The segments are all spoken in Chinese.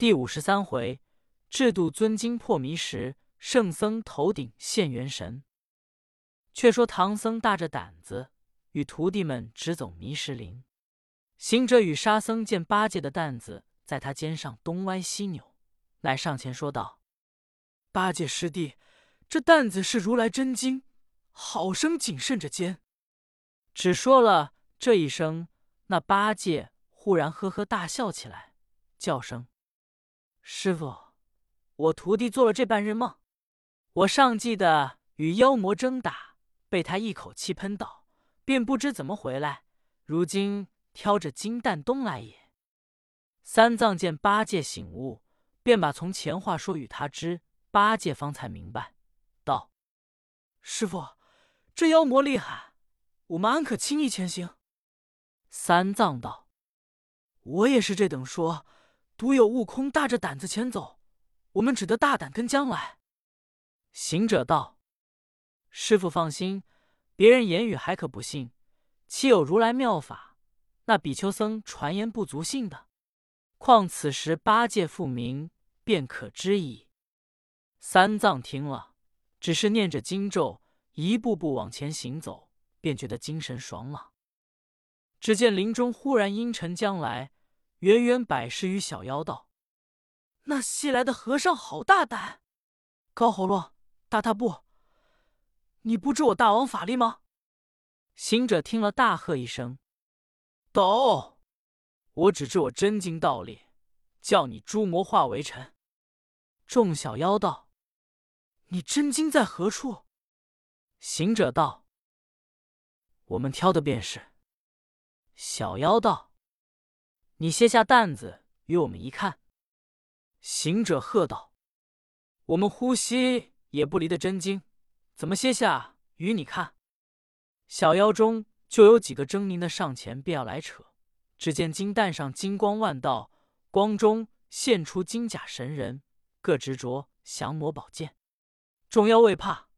第五十三回，制度尊经破迷时，圣僧头顶现元神。却说唐僧大着胆子，与徒弟们直走迷石林。行者与沙僧见八戒的担子在他肩上东歪西扭，乃上前说道：“八戒师弟，这担子是如来真经，好生谨慎着肩。”只说了这一声，那八戒忽然呵呵大笑起来，叫声。师傅，我徒弟做了这半日梦。我上记得与妖魔争打，被他一口气喷倒，便不知怎么回来。如今挑着金蛋东来也。三藏见八戒醒悟，便把从前话说与他知。八戒方才明白，道：“师傅，这妖魔厉害，我们安可轻易前行？”三藏道：“我也是这等说。”独有悟空大着胆子前走，我们只得大胆跟将来。行者道：“师傅放心，别人言语还可不信，岂有如来妙法？那比丘僧传言不足信的。况此时八戒复明，便可知矣。”三藏听了，只是念着经咒，一步步往前行走，便觉得精神爽朗。只见林中忽然阴沉将来。远远百十余小妖道：“那西来的和尚好大胆！高喉咙、大踏步，你不知我大王法力吗？”行者听了，大喝一声：“道！我只知我真经道力，叫你诸魔化为尘。”众小妖道：“你真经在何处？”行者道：“我们挑的便是。”小妖道。你卸下担子与我们一看。行者喝道：“我们呼吸也不离的真经，怎么卸下与你看？”小妖中就有几个狰狞的上前便要来扯，只见金蛋上金光万道，光中现出金甲神人，各执着降魔宝剑。众妖未怕，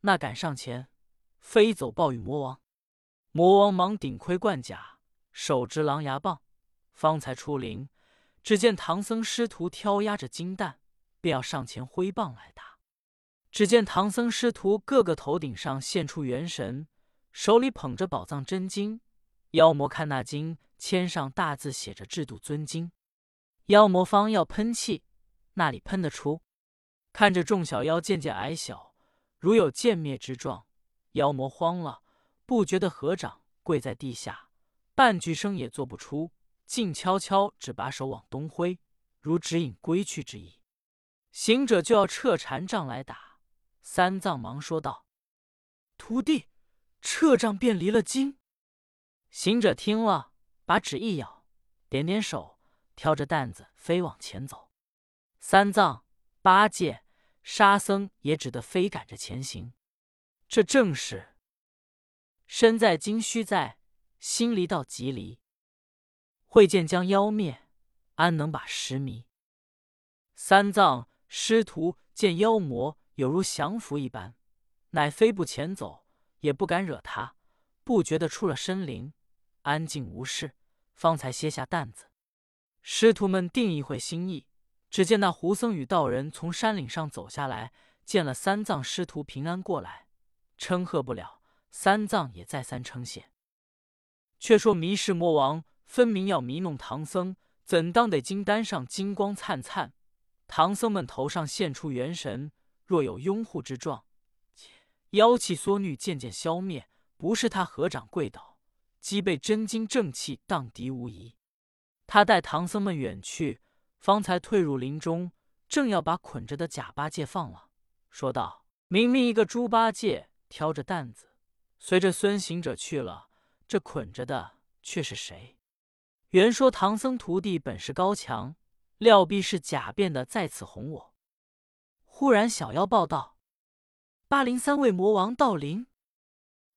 那敢上前，飞走暴雨魔王。魔王忙顶盔贯甲，手执狼牙棒。方才出林，只见唐僧师徒挑压着金蛋，便要上前挥棒来打。只见唐僧师徒个个头顶上现出元神，手里捧着宝藏真经。妖魔看那经，签上大字写着“制度尊经”。妖魔方要喷气，那里喷得出？看着众小妖渐渐矮小，如有见灭之状。妖魔慌了，不觉得合掌跪在地下，半句声也做不出。静悄悄，只把手往东挥，如指引归去之意。行者就要撤禅杖来打，三藏忙说道：“徒弟，撤杖便离了经。”行者听了，把纸一咬，点点手，挑着担子飞往前走。三藏、八戒、沙僧也只得飞赶着前行。这正是身在今须在，心离到即离。会见将妖灭，安能把石迷？三藏师徒见妖魔有如降服一般，乃飞步前走，也不敢惹他，不觉得出了森林，安静无事，方才歇下担子。师徒们定一会心意，只见那胡僧与道人从山岭上走下来，见了三藏师徒平安过来，称贺不了。三藏也再三称谢。却说迷世魔王。分明要迷弄唐僧，怎当得金丹上金光灿灿？唐僧们头上现出元神，若有拥护之状，妖气缩虐渐渐消灭，不是他合掌跪倒，即被真经正气荡涤无疑。他待唐僧们远去，方才退入林中，正要把捆着的假八戒放了，说道：“明明一个猪八戒挑着担子，随着孙行者去了，这捆着的却是谁？”原说唐僧徒弟本事高强，料必是假变的，在此哄我。忽然小妖报道：“八零三位魔王到林。”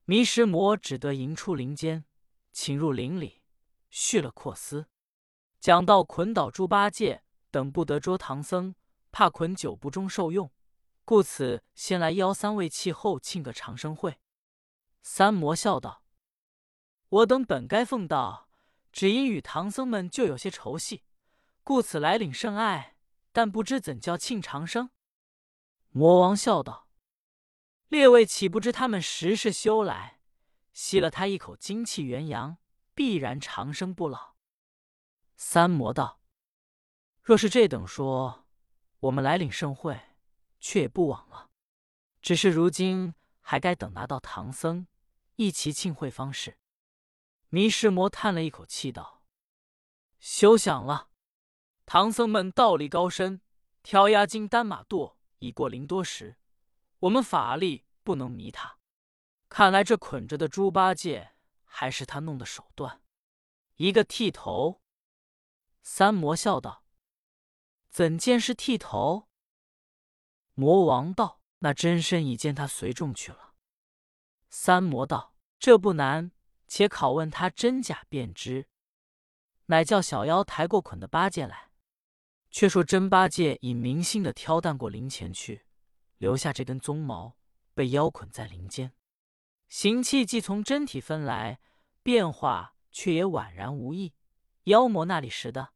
迷石魔只得迎出林间，请入林里，续了阔思。讲到捆倒猪八戒等不得捉唐僧，怕捆久不中受用，故此先来邀三位气候庆个长生会。三魔笑道：“我等本该奉道。”只因与唐僧们就有些仇隙，故此来领圣爱，但不知怎叫庆长生。”魔王笑道：“列位岂不知他们实是修来，吸了他一口精气元阳，必然长生不老。”三魔道：“若是这等说，我们来领盛会，却也不枉了。只是如今还该等拿到唐僧一齐庆会方是。”迷失魔叹了一口气道：“休想了！唐僧们道力高深，挑压金丹马垛已过零多时，我们法力不能迷他。看来这捆着的猪八戒还是他弄的手段。一个剃头。”三魔笑道：“怎见是剃头？”魔王道：“那真身已见他随众去了。”三魔道：“这不难。”且拷问他真假便知，乃叫小妖抬过捆的八戒来。却说真八戒已明心的挑担过灵前去，留下这根鬃毛，被妖捆在林间。形气既从真体分来，变化却也宛然无异。妖魔那里识的？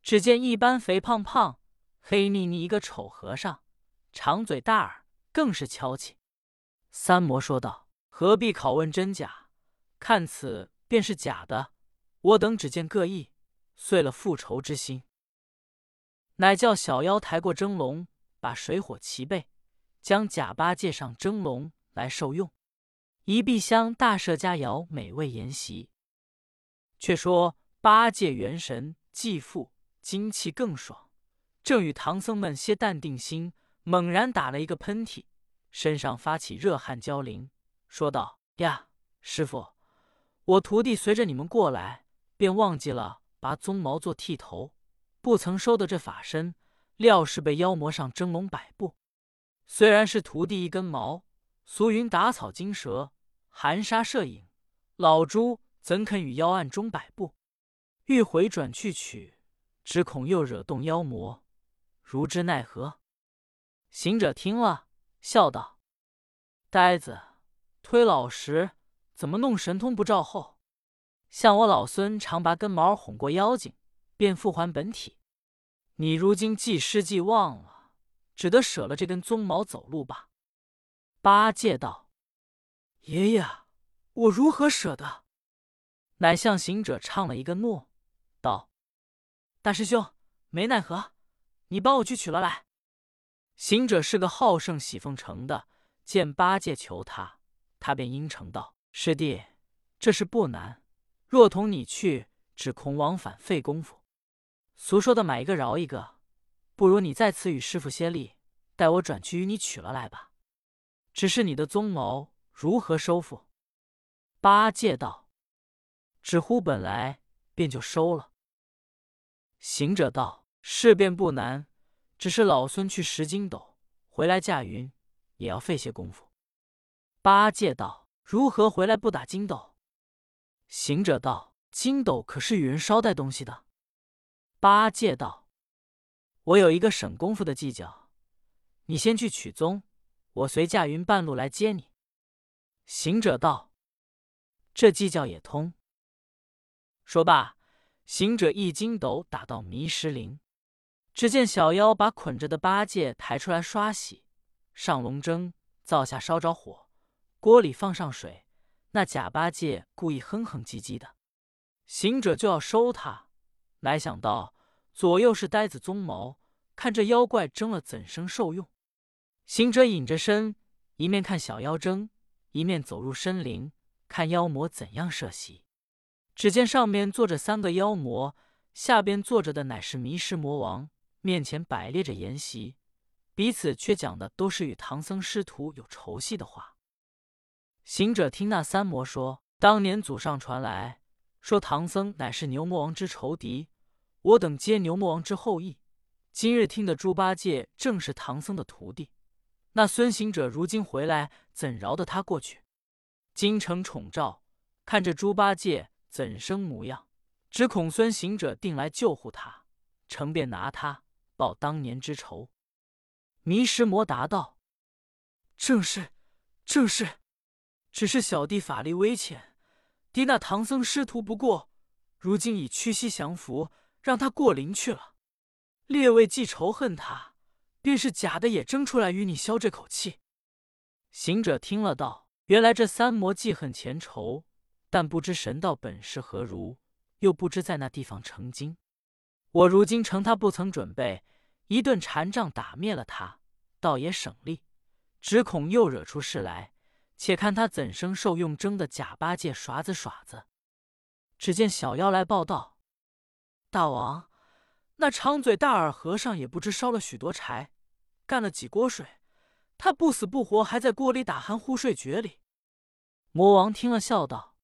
只见一般肥胖胖、黑腻腻一个丑和尚，长嘴大耳，更是敲气。三魔说道：“何必拷问真假？”看此便是假的，我等只见各异，遂了复仇之心。乃叫小妖抬过蒸笼，把水火齐备，将假八戒上蒸笼来受用。一壁香大设佳肴，美味筵席。却说八戒元神既复，精气更爽，正与唐僧们歇淡定心，猛然打了一个喷嚏，身上发起热汗交淋，说道：“呀，师傅！”我徒弟随着你们过来，便忘记了拔鬃毛做剃头，不曾收得这法身，料是被妖魔上蒸笼摆布。虽然是徒弟一根毛，俗云打草惊蛇，含沙射影，老猪怎肯与妖案中摆布？欲回转去取，只恐又惹动妖魔，如之奈何？行者听了，笑道：“呆子，忒老实。”怎么弄神通不照后？像我老孙常拔根毛哄过妖精，便复还本体。你如今既失既忘了，只得舍了这根鬃毛走路吧。八戒道：“爷爷，我如何舍得？”乃向行者唱了一个诺，道：“大师兄，没奈何，你帮我去取了来。”行者是个好胜喜奉承的，见八戒求他，他便应承道。师弟，这事不难。若同你去，只恐往返费功夫。俗说的买一个饶一个，不如你在此与师傅歇力，待我转去与你取了来吧。只是你的鬃毛如何收复？八戒道：“只呼本来便就收了。”行者道：“事便不难，只是老孙去拾筋斗，回来驾云，也要费些功夫。”八戒道。如何回来不打筋斗？行者道：“筋斗可是与人捎带东西的。”八戒道：“我有一个省功夫的计较，你先去取宗，我随驾云半路来接你。”行者道：“这计较也通。”说罢，行者一筋斗打到迷石林，只见小妖把捆着的八戒抬出来刷洗，上龙蒸，灶下烧着火。锅里放上水，那假八戒故意哼哼唧唧的，行者就要收他，乃想到左右是呆子鬃毛，看这妖怪蒸了怎生受用？行者隐着身，一面看小妖蒸，一面走入深林，看妖魔怎样设席。只见上面坐着三个妖魔，下边坐着的乃是迷失魔王，面前摆列着筵席，彼此却讲的都是与唐僧师徒有仇隙的话。行者听那三魔说，当年祖上传来，说唐僧乃是牛魔王之仇敌，我等皆牛魔王之后裔。今日听得猪八戒正是唐僧的徒弟，那孙行者如今回来，怎饶得他过去？京城宠照，看着猪八戒怎生模样，只恐孙行者定来救护他，成便拿他报当年之仇。迷失魔答道：“正是，正是。”只是小弟法力微浅，敌那唐僧师徒不过，如今已屈膝降服，让他过灵去了。列位既仇恨他，便是假的也争出来与你消这口气。行者听了道：“原来这三魔记恨前仇，但不知神道本事何如，又不知在那地方成精。我如今乘他不曾准备，一顿禅杖打灭了他，倒也省力。只恐又惹出事来，且看他怎生受用争的假八戒耍子耍子。”只见小妖来报道：“大王，那长嘴大耳和尚也不知烧了许多柴，干了几锅水，他不死不活，还在锅里打鼾呼睡觉里。”魔王听了，笑道：“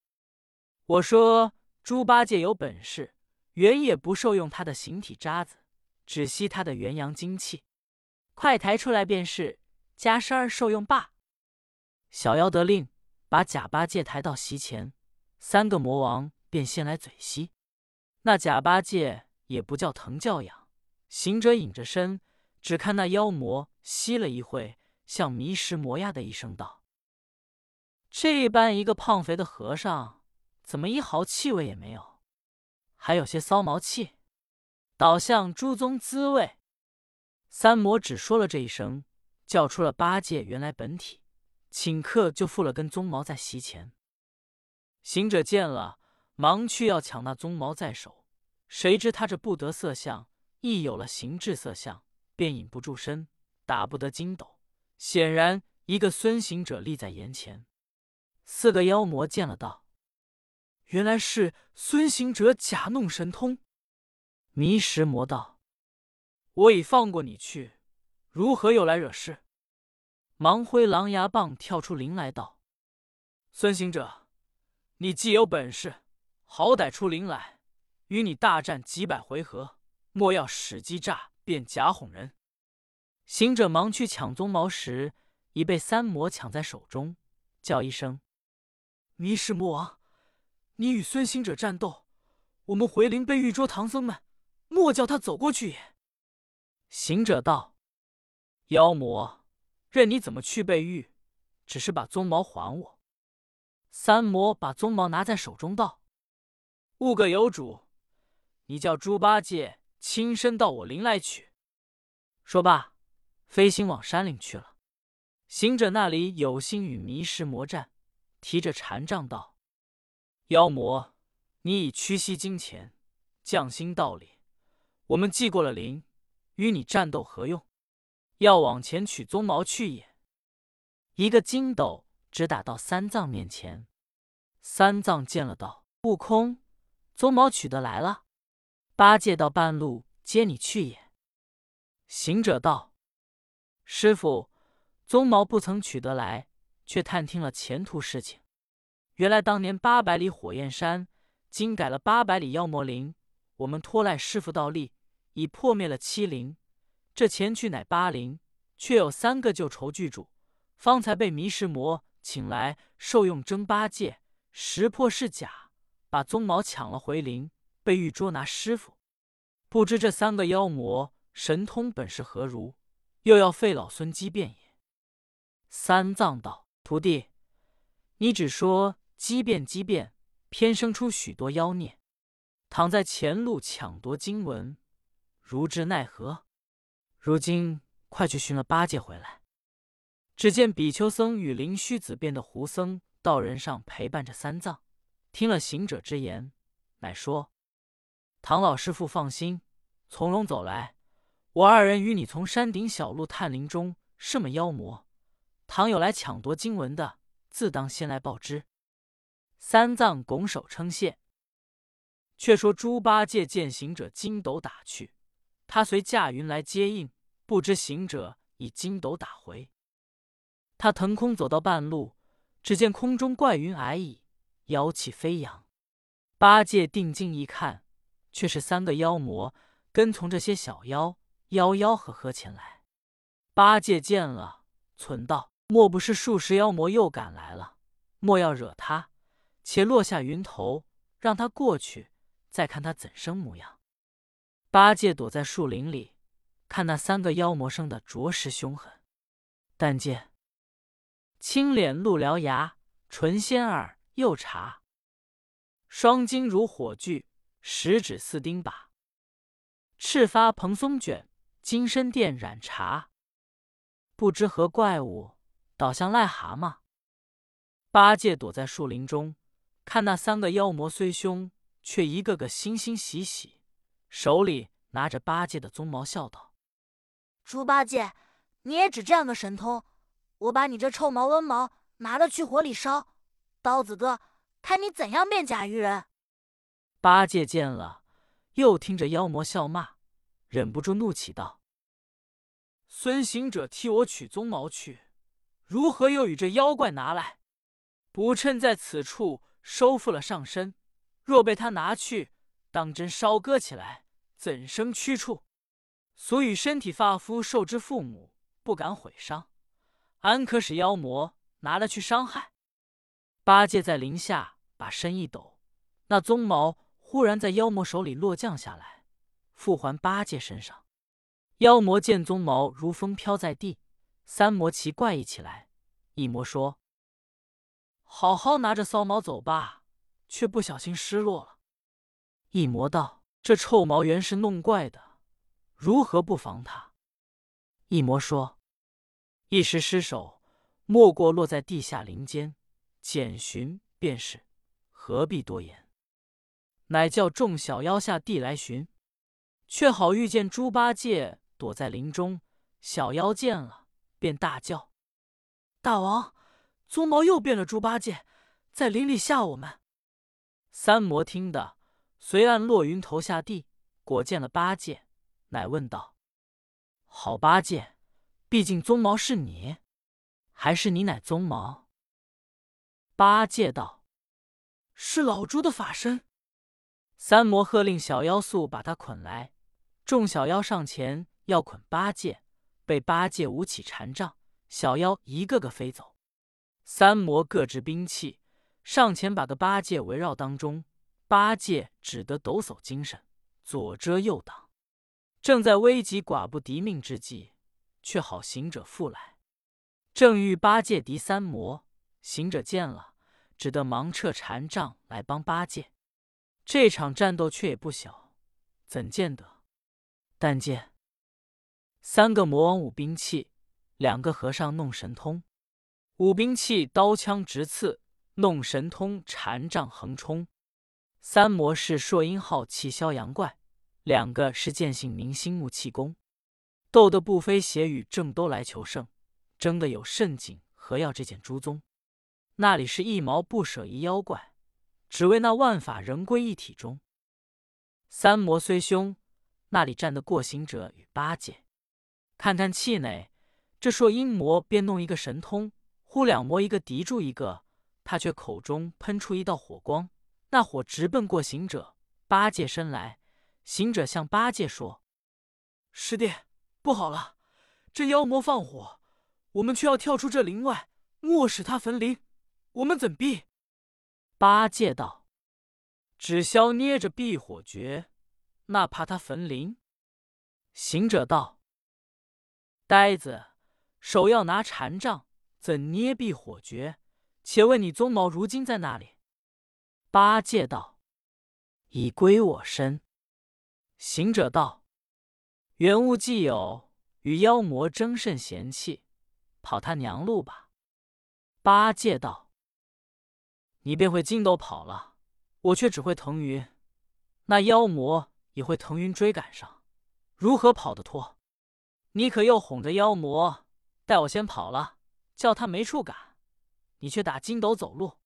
我说猪八戒有本事，原也不受用他的形体渣子，只吸他的元阳精气。快抬出来便是，加身儿受用罢。”小妖得令，把假八戒抬到席前，三个魔王。便先来嘴吸，那假八戒也不叫疼叫痒。行者隐着身，只看那妖魔吸了一会，像迷失魔呀的一声道：“这般一个胖肥的和尚，怎么一毫气味也没有？还有些骚毛气，倒像猪宗滋味。”三魔只说了这一声，叫出了八戒原来本体，顷刻就附了根鬃毛在席前。行者见了。忙去要抢那鬃毛在手，谁知他这不得色相，一有了形质色相，便引不住身，打不得筋斗。显然一个孙行者立在眼前，四个妖魔见了道：“原来是孙行者假弄神通。”迷石魔道：“我已放过你去，如何又来惹事？”忙挥狼牙棒跳出林来道：“孙行者，你既有本事。”好歹出林来，与你大战几百回合，莫要使机诈便假哄人。行者忙去抢鬃毛时，已被三魔抢在手中，叫一声：“迷失魔王，你与孙行者战斗，我们回林被玉捉唐僧们，莫叫他走过去也。”行者道：“妖魔，任你怎么去被玉，只是把鬃毛还我。”三魔把鬃毛拿在手中道。物各有主，你叫猪八戒亲身到我林来取。说罢，飞行往山岭去了。行者那里有心与迷失魔战，提着禅杖道：“妖魔，你已屈膝金钱，匠心道理，我们既过了灵，与你战斗何用？要往前取鬃毛去也。”一个筋斗直打到三藏面前，三藏见了道：“悟空。”鬃毛取得来了，八戒到半路接你去也。行者道：“师傅，鬃毛不曾取得来，却探听了前途事情。原来当年八百里火焰山，今改了八百里妖魔林。我们托赖师傅道力，已破灭了七灵。这前去乃巴陵，却有三个旧仇巨主，方才被迷失魔请来受用争八戒，识破是假。”把鬃毛抢了回林，被玉捉拿师傅。不知这三个妖魔神通本事何如，又要费老孙机变也。三藏道：“徒弟，你只说机变机变，偏生出许多妖孽，躺在前路抢夺经文，如之奈何？如今快去寻了八戒回来。”只见比丘僧与灵虚子变的胡僧道人上陪伴着三藏。听了行者之言，乃说：“唐老师傅放心，从容走来。我二人与你从山顶小路探林中，什么妖魔？倘有来抢夺经文的，自当先来报之。”三藏拱手称谢。却说猪八戒见行者筋斗打去，他随驾云来接应，不知行者以筋斗打回。他腾空走到半路，只见空中怪云霭矣。妖气飞扬，八戒定睛一看，却是三个妖魔跟从这些小妖，吆吆喝喝前来。八戒见了，存道：“莫不是数十妖魔又赶来了？莫要惹他，且落下云头，让他过去，再看他怎生模样。”八戒躲在树林里，看那三个妖魔生的着实凶狠。但见青脸露獠牙，唇仙耳。又茶，双睛如火炬，十指似钉耙。赤发蓬松卷，金身殿染茶。不知何怪物，倒像癞蛤蟆。八戒躲在树林中，看那三个妖魔虽凶，却一个个欣欣喜喜，手里拿着八戒的鬃毛，笑道：“猪八戒，你也只这样个神通？我把你这臭毛温毛拿了去火里烧，刀子哥，看你怎样变甲鱼人！”八戒见了，又听着妖魔笑骂，忍不住怒起道：“孙行者替我取鬃毛去，如何又与这妖怪拿来？不趁在此处收复了上身，若被他拿去，当真烧割起来，怎生屈处？所以身体发肤受之父母，不敢毁伤，安可使妖魔拿了去伤害？”八戒在林下把身一抖，那鬃毛。忽然在妖魔手里落降下来，复还八戒身上。妖魔见鬃毛如风飘在地，三魔奇怪异起来。一魔说：“好好拿着骚毛走吧，却不小心失落了。”一魔道：“这臭毛原是弄怪的，如何不防他？”一魔说：“一时失手，莫过落在地下林间，简寻便是，何必多言？”乃叫众小妖下地来寻，却好遇见猪八戒躲在林中。小妖见了，便大叫：“大王，鬃毛又变了！猪八戒在林里吓我们。”三魔听得，随按落云头下地，果见了八戒，乃问道：“好八戒，毕竟鬃毛是你，还是你乃鬃毛？”八戒道：“是老猪的法身。”三魔喝令小妖速把他捆来，众小妖上前要捆八戒，被八戒舞起禅杖，小妖一个个飞走。三魔各执兵器上前把个八戒围绕当中，八戒只得抖擞精神，左遮右挡，正在危急寡不敌命之际，却好行者复来，正遇八戒敌三魔，行者见了，只得忙撤禅杖来帮八戒。这场战斗却也不小，怎见得？但见三个魔王舞兵器，两个和尚弄神通。舞兵器刀枪直刺，弄神通禅杖横冲。三魔是朔阴号气消阳怪，两个是剑性明星木气功，斗得不飞邪雨正都来求胜，争得有甚景何要这件朱宗？那里是一毛不舍一妖怪。只为那万法仍归一体中。三魔虽凶，那里战得过行者与八戒？看看气馁，这说阴魔便弄一个神通，忽两魔一个敌住一个，他却口中喷出一道火光，那火直奔过行者、八戒身来。行者向八戒说：“师弟，不好了，这妖魔放火，我们却要跳出这林外，莫使他焚林，我们怎避？”八戒道：“只消捏着避火诀，那怕他焚林？”行者道：“呆子，手要拿禅杖，怎捏避火诀？且问你鬃毛如今在哪里？”八戒道：“已归我身。”行者道：“原物既有，与妖魔争甚嫌弃，跑他娘路吧。”八戒道。你便会筋斗跑了，我却只会腾云。那妖魔也会腾云追赶上，如何跑得脱？你可又哄着妖魔，待我先跑了，叫他没处赶，你却打筋斗走路。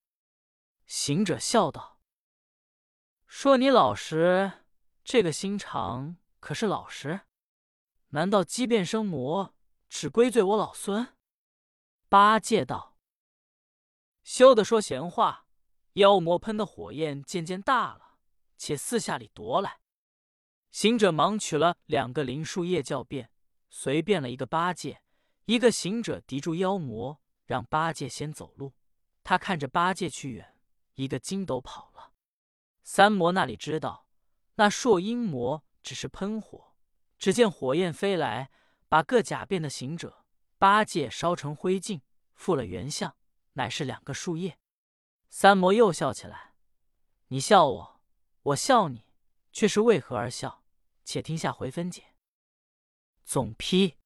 行者笑道：“说你老实，这个心肠可是老实？难道畸变生魔，只归罪我老孙？”八戒道：“休得说闲话。”妖魔喷的火焰渐渐大了，且四下里夺来。行者忙取了两个灵树叶教变，随便了一个八戒，一个行者敌住妖魔，让八戒先走路。他看着八戒去远，一个筋斗跑了。三魔那里知道，那烁阴魔只是喷火，只见火焰飞来，把各假变的行者、八戒烧成灰烬，复了原相，乃是两个树叶。三魔又笑起来，你笑我，我笑你，却是为何而笑？且听下回分解。总批：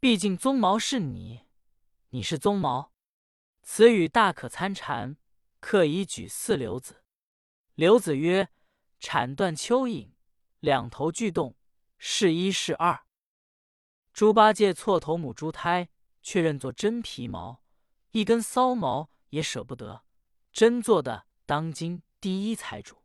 毕竟鬃毛是你，你是鬃毛，此语大可参禅。可以举四流子。刘子曰：“铲断蚯蚓，两头巨动，是一是二。”猪八戒错头母猪胎，却认作真皮毛，一根骚毛也舍不得。真做的当今第一财主。